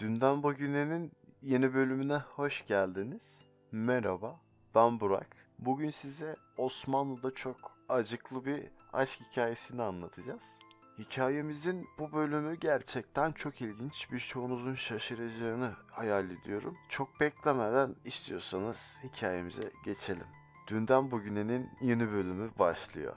Dünden Bugüne'nin yeni bölümüne hoş geldiniz. Merhaba, ben Burak. Bugün size Osmanlı'da çok acıklı bir aşk hikayesini anlatacağız. Hikayemizin bu bölümü gerçekten çok ilginç. Birçoğunuzun şaşıracağını hayal ediyorum. Çok beklemeden istiyorsanız hikayemize geçelim. Dünden Bugüne'nin yeni bölümü başlıyor.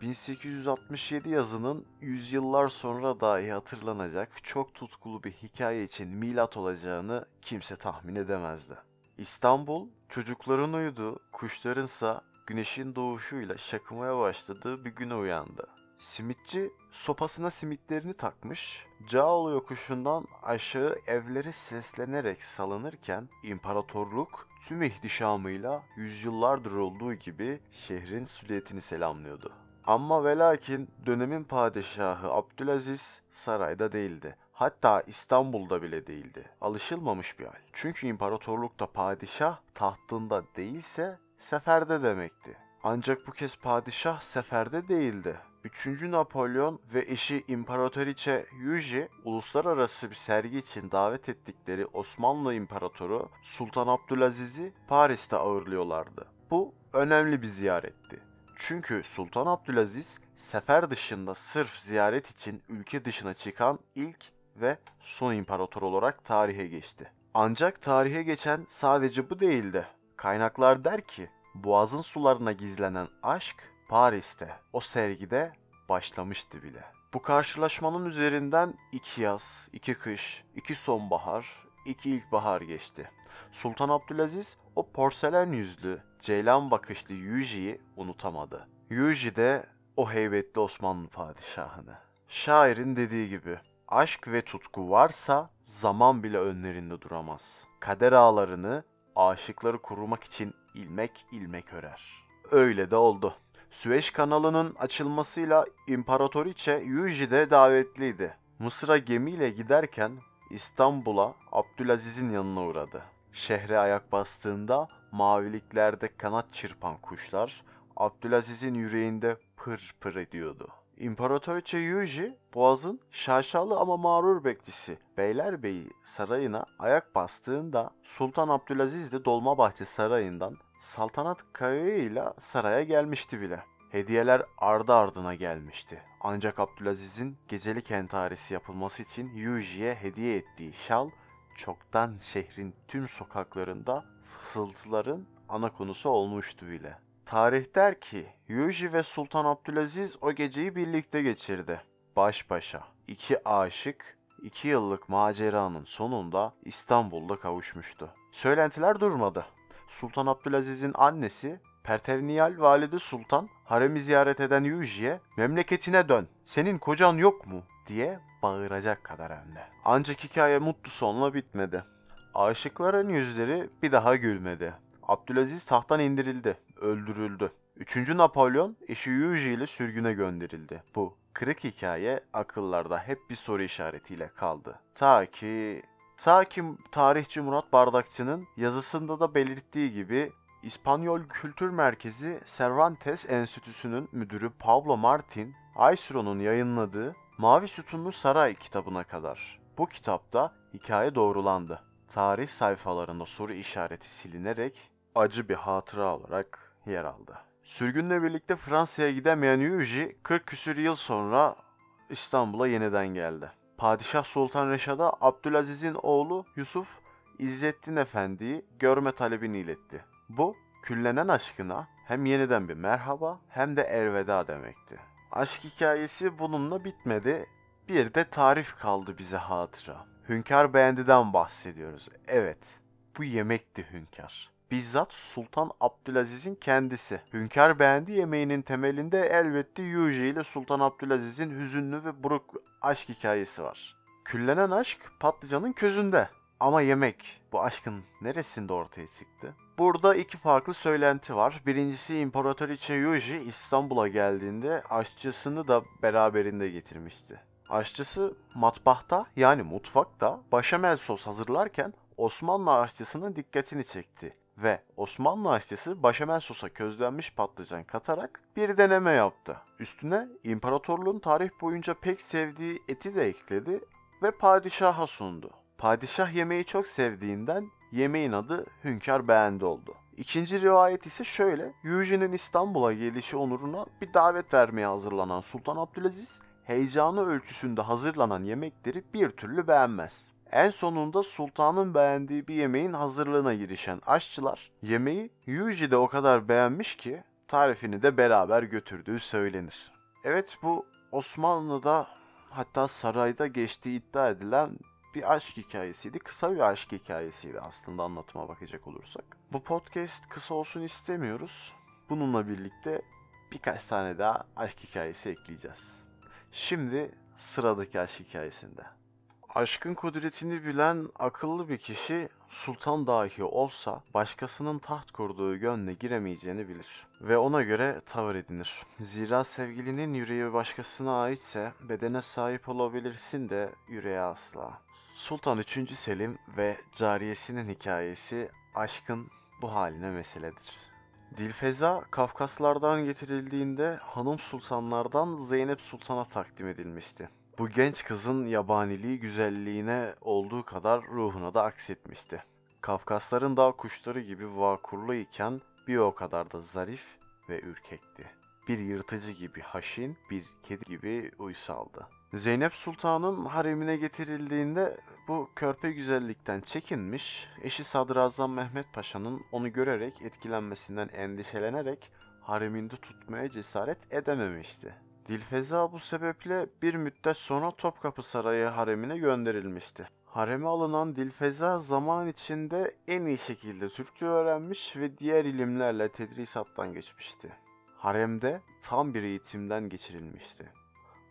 1867 yazının yüzyıllar sonra dahi hatırlanacak çok tutkulu bir hikaye için milat olacağını kimse tahmin edemezdi. İstanbul, çocukların uyuduğu, kuşlarınsa güneşin doğuşuyla şakımaya başladığı bir güne uyandı. Simitçi sopasına simitlerini takmış, Cağaloğlu yokuşundan aşağı evlere seslenerek salınırken imparatorluk tüm ihtişamıyla yüzyıllardır olduğu gibi şehrin silüetini selamlıyordu. Ama ve lakin dönemin padişahı Abdülaziz sarayda değildi. Hatta İstanbul'da bile değildi. Alışılmamış bir hal. Çünkü imparatorlukta padişah tahtında değilse seferde demekti. Ancak bu kez padişah seferde değildi. 3. Napolyon ve eşi İmparatoriçe Yuji uluslararası bir sergi için davet ettikleri Osmanlı İmparatoru Sultan Abdülaziz'i Paris'te ağırlıyorlardı. Bu önemli bir ziyaretti. Çünkü Sultan Abdülaziz sefer dışında sırf ziyaret için ülke dışına çıkan ilk ve son imparator olarak tarihe geçti. Ancak tarihe geçen sadece bu değildi. Kaynaklar der ki Boğaz'ın sularına gizlenen aşk Paris'te o sergide başlamıştı bile. Bu karşılaşmanın üzerinden iki yaz, iki kış, iki sonbahar, iki ilkbahar geçti. Sultan Abdülaziz o porselen yüzlü, ceylan bakışlı Yuji'yi unutamadı. Yuji de o heybetli Osmanlı padişahını. Şairin dediği gibi aşk ve tutku varsa zaman bile önlerinde duramaz. Kader ağlarını aşıkları korumak için ilmek ilmek örer. Öyle de oldu. Süveyş kanalının açılmasıyla İmparatoriçe Yuji de davetliydi. Mısır'a gemiyle giderken İstanbul'a Abdülaziz'in yanına uğradı. Şehre ayak bastığında maviliklerde kanat çırpan kuşlar Abdülaziz'in yüreğinde pır pır ediyordu. İmparatoriçe Yuji, Boğaz'ın şaşalı ama mağrur bekçisi Beylerbeyi sarayına ayak bastığında Sultan Abdülaziz de Dolmabahçe Sarayı'ndan saltanat kayığıyla saraya gelmişti bile. Hediyeler ardı ardına gelmişti. Ancak Abdülaziz'in gecelik entarisi yapılması için Yuji'ye hediye ettiği şal çoktan şehrin tüm sokaklarında fısıltıların ana konusu olmuştu bile. Tarih der ki Yuji ve Sultan Abdülaziz o geceyi birlikte geçirdi. Baş başa iki aşık iki yıllık maceranın sonunda İstanbul'da kavuşmuştu. Söylentiler durmadı. Sultan Abdülaziz'in annesi Pertevniyal Valide Sultan haremi ziyaret eden Yuji'ye memleketine dön senin kocan yok mu diye bağıracak kadar hem de. Ancak hikaye mutlu sonla bitmedi. Aşıkların yüzleri bir daha gülmedi. Abdülaziz tahttan indirildi, öldürüldü. Üçüncü Napolyon eşi Yuji ile sürgüne gönderildi. Bu kırık hikaye akıllarda hep bir soru işaretiyle kaldı. Ta ki ta ki tarihçi Murat Bardakçı'nın yazısında da belirttiği gibi İspanyol Kültür Merkezi Cervantes Enstitüsü'nün müdürü Pablo Martin, Aysuro'nun yayınladığı Mavi Sütunlu Saray kitabına kadar. Bu kitapta hikaye doğrulandı. Tarih sayfalarında soru işareti silinerek acı bir hatıra olarak yer aldı. Sürgünle birlikte Fransa'ya gidemeyen Yuji 40 küsür yıl sonra İstanbul'a yeniden geldi. Padişah Sultan Reşad'a Abdülaziz'in oğlu Yusuf İzzettin Efendi'yi görme talebini iletti. Bu küllenen aşkına hem yeniden bir merhaba hem de elveda demekti. Aşk hikayesi bununla bitmedi. Bir de tarif kaldı bize hatıra. Hünkar Beğendi'den bahsediyoruz. Evet, bu yemekti hünkar. Bizzat Sultan Abdülaziz'in kendisi. Hünkar Beğendi yemeğinin temelinde elbette Yuji ile Sultan Abdülaziz'in hüzünlü ve buruk aşk hikayesi var. Küllenen aşk patlıcanın közünde. Ama yemek bu aşkın neresinde ortaya çıktı? Burada iki farklı söylenti var. Birincisi İmparatoriçe Yuji İstanbul'a geldiğinde aşçısını da beraberinde getirmişti. Aşçısı matbahta yani mutfakta başamel sos hazırlarken Osmanlı aşçısının dikkatini çekti ve Osmanlı aşçısı başamel sosa közlenmiş patlıcan katarak bir deneme yaptı. Üstüne imparatorluğun tarih boyunca pek sevdiği eti de ekledi ve padişaha sundu. Padişah yemeği çok sevdiğinden yemeğin adı Hünkar Beğendi oldu. İkinci rivayet ise şöyle. Yüce'nin İstanbul'a gelişi onuruna bir davet vermeye hazırlanan Sultan Abdülaziz heyecanı ölçüsünde hazırlanan yemekleri bir türlü beğenmez. En sonunda sultanın beğendiği bir yemeğin hazırlığına girişen aşçılar yemeği Yuji de o kadar beğenmiş ki tarifini de beraber götürdüğü söylenir. Evet bu Osmanlı'da hatta sarayda geçtiği iddia edilen bir aşk hikayesiydi. Kısa bir aşk hikayesiydi aslında anlatıma bakacak olursak. Bu podcast kısa olsun istemiyoruz. Bununla birlikte birkaç tane daha aşk hikayesi ekleyeceğiz. Şimdi sıradaki aşk hikayesinde. Aşkın kudretini bilen akıllı bir kişi sultan dahi olsa başkasının taht kurduğu gönle giremeyeceğini bilir ve ona göre tavır edinir. Zira sevgilinin yüreği başkasına aitse bedene sahip olabilirsin de yüreğe asla. Sultan 3. Selim ve cariyesinin hikayesi aşkın bu haline meseledir. Dilfeza Kafkaslardan getirildiğinde hanım sultanlardan Zeynep Sultan'a takdim edilmişti. Bu genç kızın yabaniliği güzelliğine olduğu kadar ruhuna da aksetmişti. Kafkasların dağ kuşları gibi vakurlu iken bir o kadar da zarif ve ürkekti. Bir yırtıcı gibi haşin, bir kedi gibi uysaldı. Zeynep Sultan'ın haremine getirildiğinde bu körpe güzellikten çekinmiş, eşi Sadrazam Mehmet Paşa'nın onu görerek etkilenmesinden endişelenerek hareminde tutmaya cesaret edememişti. Dilfeza bu sebeple bir müddet sonra Topkapı Sarayı haremine gönderilmişti. Hareme alınan Dilfeza zaman içinde en iyi şekilde Türkçe öğrenmiş ve diğer ilimlerle tedrisattan geçmişti. Haremde tam bir eğitimden geçirilmişti.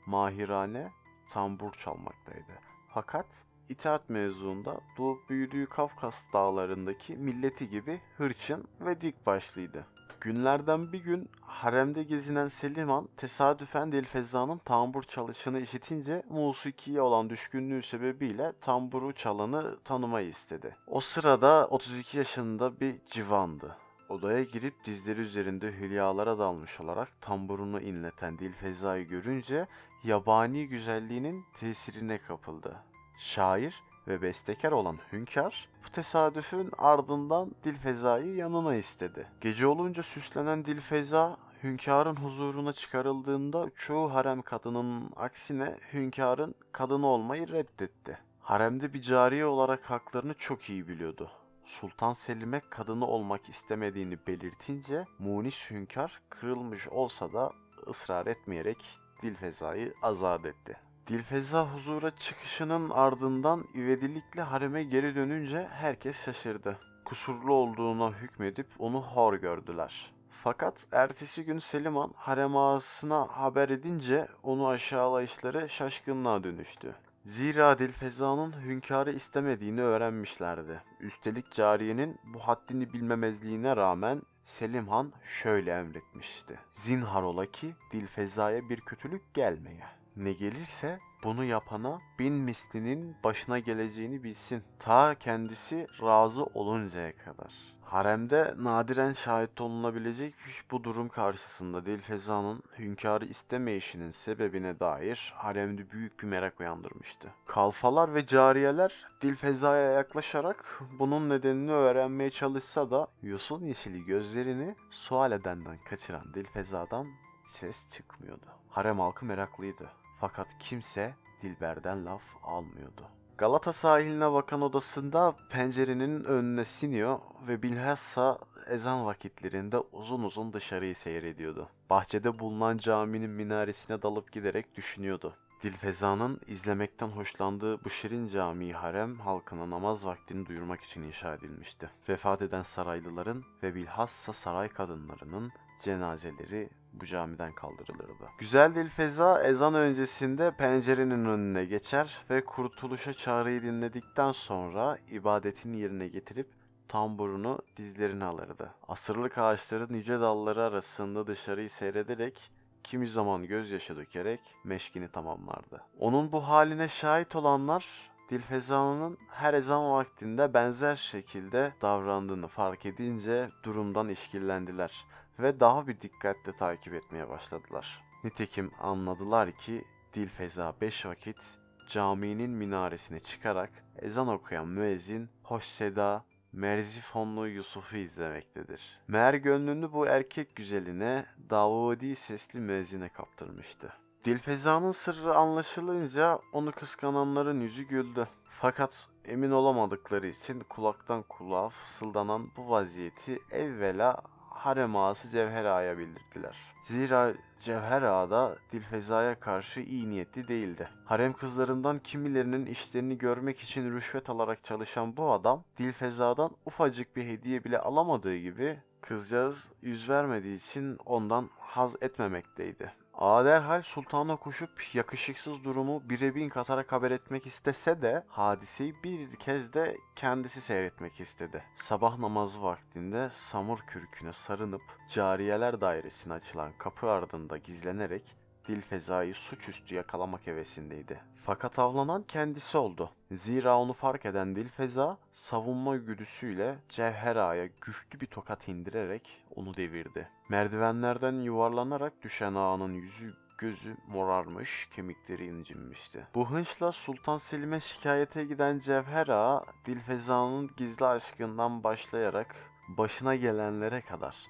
Mahirane tambur çalmaktaydı. Fakat İtaat mezununda doğup büyüdüğü Kafkas dağlarındaki milleti gibi hırçın ve dik başlıydı. Günlerden bir gün haremde gezinen Seliman tesadüfen Dilfeza'nın tambur çalışını işitince musikiye olan düşkünlüğü sebebiyle tamburu çalanı tanımayı istedi. O sırada 32 yaşında bir civandı. Odaya girip dizleri üzerinde hülyalara dalmış olarak tamburunu inleten Dilfeza'yı görünce yabani güzelliğinin tesirine kapıldı. Şair ve bestekar olan Hünkar bu tesadüfün ardından Dilfeza'yı yanına istedi. Gece olunca süslenen Dilfeza hünkârın huzuruna çıkarıldığında çoğu harem kadının aksine hünkârın kadını olmayı reddetti. Haremde bir cariye olarak haklarını çok iyi biliyordu. Sultan Selim'e kadını olmak istemediğini belirtince Munis hünkâr kırılmış olsa da ısrar etmeyerek Dilfeza'yı azat etti. Dilfeza huzura çıkışının ardından ivedilikle hareme geri dönünce herkes şaşırdı. Kusurlu olduğuna hükmedip onu hor gördüler. Fakat ertesi gün Seliman harem ağasına haber edince onu aşağılayışları şaşkınlığa dönüştü. Zira Dilfeza'nın hünkârı istemediğini öğrenmişlerdi. Üstelik cariyenin bu haddini bilmemezliğine rağmen Selim Han şöyle emretmişti. Zinhar ola ki Dilfeza'ya bir kötülük gelmeye. Ne gelirse bunu yapana bin mislinin başına geleceğini bilsin. Ta kendisi razı oluncaya kadar. Haremde nadiren şahit olunabilecek bu durum karşısında Dilfeza'nın hünkârı istemeyişinin sebebine dair haremde büyük bir merak uyandırmıştı. Kalfalar ve cariyeler Dilfeza'ya yaklaşarak bunun nedenini öğrenmeye çalışsa da yosun yeşili gözlerini sual edenden kaçıran Dilfeza'dan ses çıkmıyordu. Harem halkı meraklıydı. Fakat kimse Dilber'den laf almıyordu. Galata sahiline bakan odasında pencerenin önüne siniyor ve bilhassa ezan vakitlerinde uzun uzun dışarıyı seyrediyordu. Bahçede bulunan caminin minaresine dalıp giderek düşünüyordu. Dilfeza'nın izlemekten hoşlandığı bu şirin cami harem halkına namaz vaktini duyurmak için inşa edilmişti. Vefat eden saraylıların ve bilhassa saray kadınlarının cenazeleri bu camiden kaldırılırdı. Güzel Dilfeza ezan öncesinde pencerenin önüne geçer ve kurtuluşa çağrıyı dinledikten sonra ibadetini yerine getirip tamburunu dizlerine alırdı. Asırlık ağaçların yüce dalları arasında dışarıyı seyrederek kimi zaman gözyaşı dökerek meşkini tamamlardı. Onun bu haline şahit olanlar Dilfeza'nın her ezan vaktinde benzer şekilde davrandığını fark edince durumdan işkillendiler ve daha bir dikkatle takip etmeye başladılar. Nitekim anladılar ki Dilfeza beş vakit caminin minaresine çıkarak ezan okuyan müezzin hoş seda Merzifonlu Yusuf'u izlemektedir. Meğer gönlünü bu erkek güzeline Davudi sesli müezzine kaptırmıştı. Dilfeza'nın sırrı anlaşılınca onu kıskananların yüzü güldü. Fakat emin olamadıkları için kulaktan kulağa fısıldanan bu vaziyeti evvela harem ağası Cevher Ağa'ya bildirdiler. Zira Cevher Ağa da Dilfeza'ya karşı iyi niyetli değildi. Harem kızlarından kimilerinin işlerini görmek için rüşvet alarak çalışan bu adam Dilfeza'dan ufacık bir hediye bile alamadığı gibi kızcağız yüz vermediği için ondan haz etmemekteydi. Ağa derhal sultana koşup yakışıksız durumu bire bin katarak haber etmek istese de hadiseyi bir kez de kendisi seyretmek istedi. Sabah namazı vaktinde samur kürküne sarınıp cariyeler dairesine açılan kapı ardında gizlenerek Dilfeza'yı suçüstü yakalamak hevesindeydi. Fakat avlanan kendisi oldu. Zira onu fark eden Dilfeza savunma güdüsüyle Cevher Ağa'ya güçlü bir tokat indirerek onu devirdi. Merdivenlerden yuvarlanarak düşen ağanın yüzü gözü morarmış, kemikleri incinmişti. Bu hınçla Sultan Selim'e şikayete giden Cevher Ağa, Dilfeza'nın gizli aşkından başlayarak başına gelenlere kadar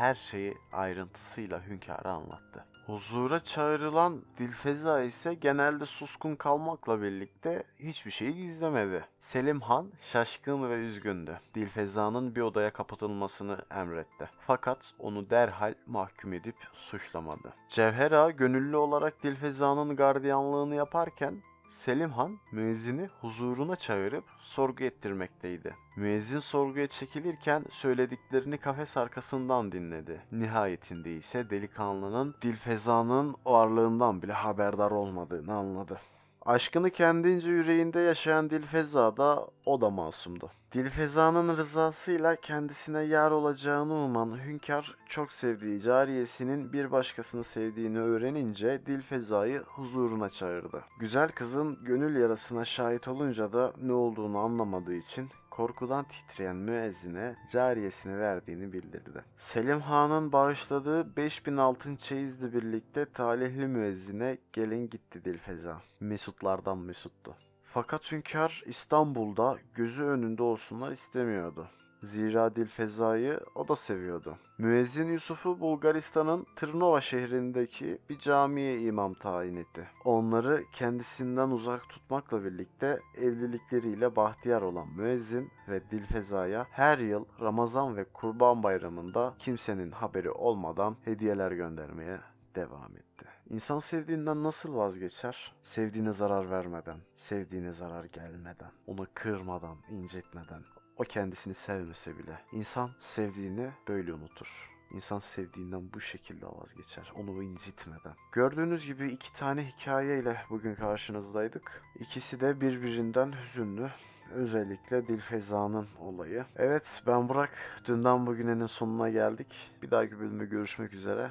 her şeyi ayrıntısıyla hünkâra anlattı. Huzura çağrılan Dilfeza ise genelde suskun kalmakla birlikte hiçbir şeyi gizlemedi. Selim Han şaşkın ve üzgündü. Dilfeza'nın bir odaya kapatılmasını emretti. Fakat onu derhal mahkum edip suçlamadı. Cevher Ağa gönüllü olarak Dilfeza'nın gardiyanlığını yaparken Selim Han müezzini huzuruna çağırıp sorgu ettirmekteydi. Müezzin sorguya çekilirken söylediklerini kafes arkasından dinledi. Nihayetinde ise delikanlının Dilfeza'nın varlığından bile haberdar olmadığını anladı. Aşkını kendince yüreğinde yaşayan Dilfeza da o da masumdu. Dilfeza'nın rızasıyla kendisine yar olacağını uman hünkâr çok sevdiği cariyesinin bir başkasını sevdiğini öğrenince Dilfeza'yı huzuruna çağırdı. Güzel kızın gönül yarasına şahit olunca da ne olduğunu anlamadığı için korkudan titreyen müezzine cariyesini verdiğini bildirdi. Selim Han'ın bağışladığı 5000 altın çeyizle birlikte talihli müezzine gelin gitti Dilfeza. Mesutlardan Mesut'tu. Fakat hünkâr İstanbul'da gözü önünde olsunlar istemiyordu. Zira Dilfeza'yı o da seviyordu. Müezzin Yusuf'u Bulgaristan'ın Tırnova şehrindeki bir camiye imam tayin etti. Onları kendisinden uzak tutmakla birlikte evlilikleriyle bahtiyar olan müezzin ve Dilfeza'ya her yıl Ramazan ve Kurban Bayramı'nda kimsenin haberi olmadan hediyeler göndermeye devam etti. İnsan sevdiğinden nasıl vazgeçer? Sevdiğine zarar vermeden, sevdiğine zarar gelmeden, onu kırmadan, incitmeden, o kendisini sevmese bile. İnsan sevdiğini böyle unutur. İnsan sevdiğinden bu şekilde vazgeçer. Onu incitmeden. Gördüğünüz gibi iki tane hikayeyle bugün karşınızdaydık. İkisi de birbirinden hüzünlü. Özellikle Dilfeza'nın olayı. Evet ben Burak. Dünden bugünenin sonuna geldik. Bir dahaki bölümde görüşmek üzere.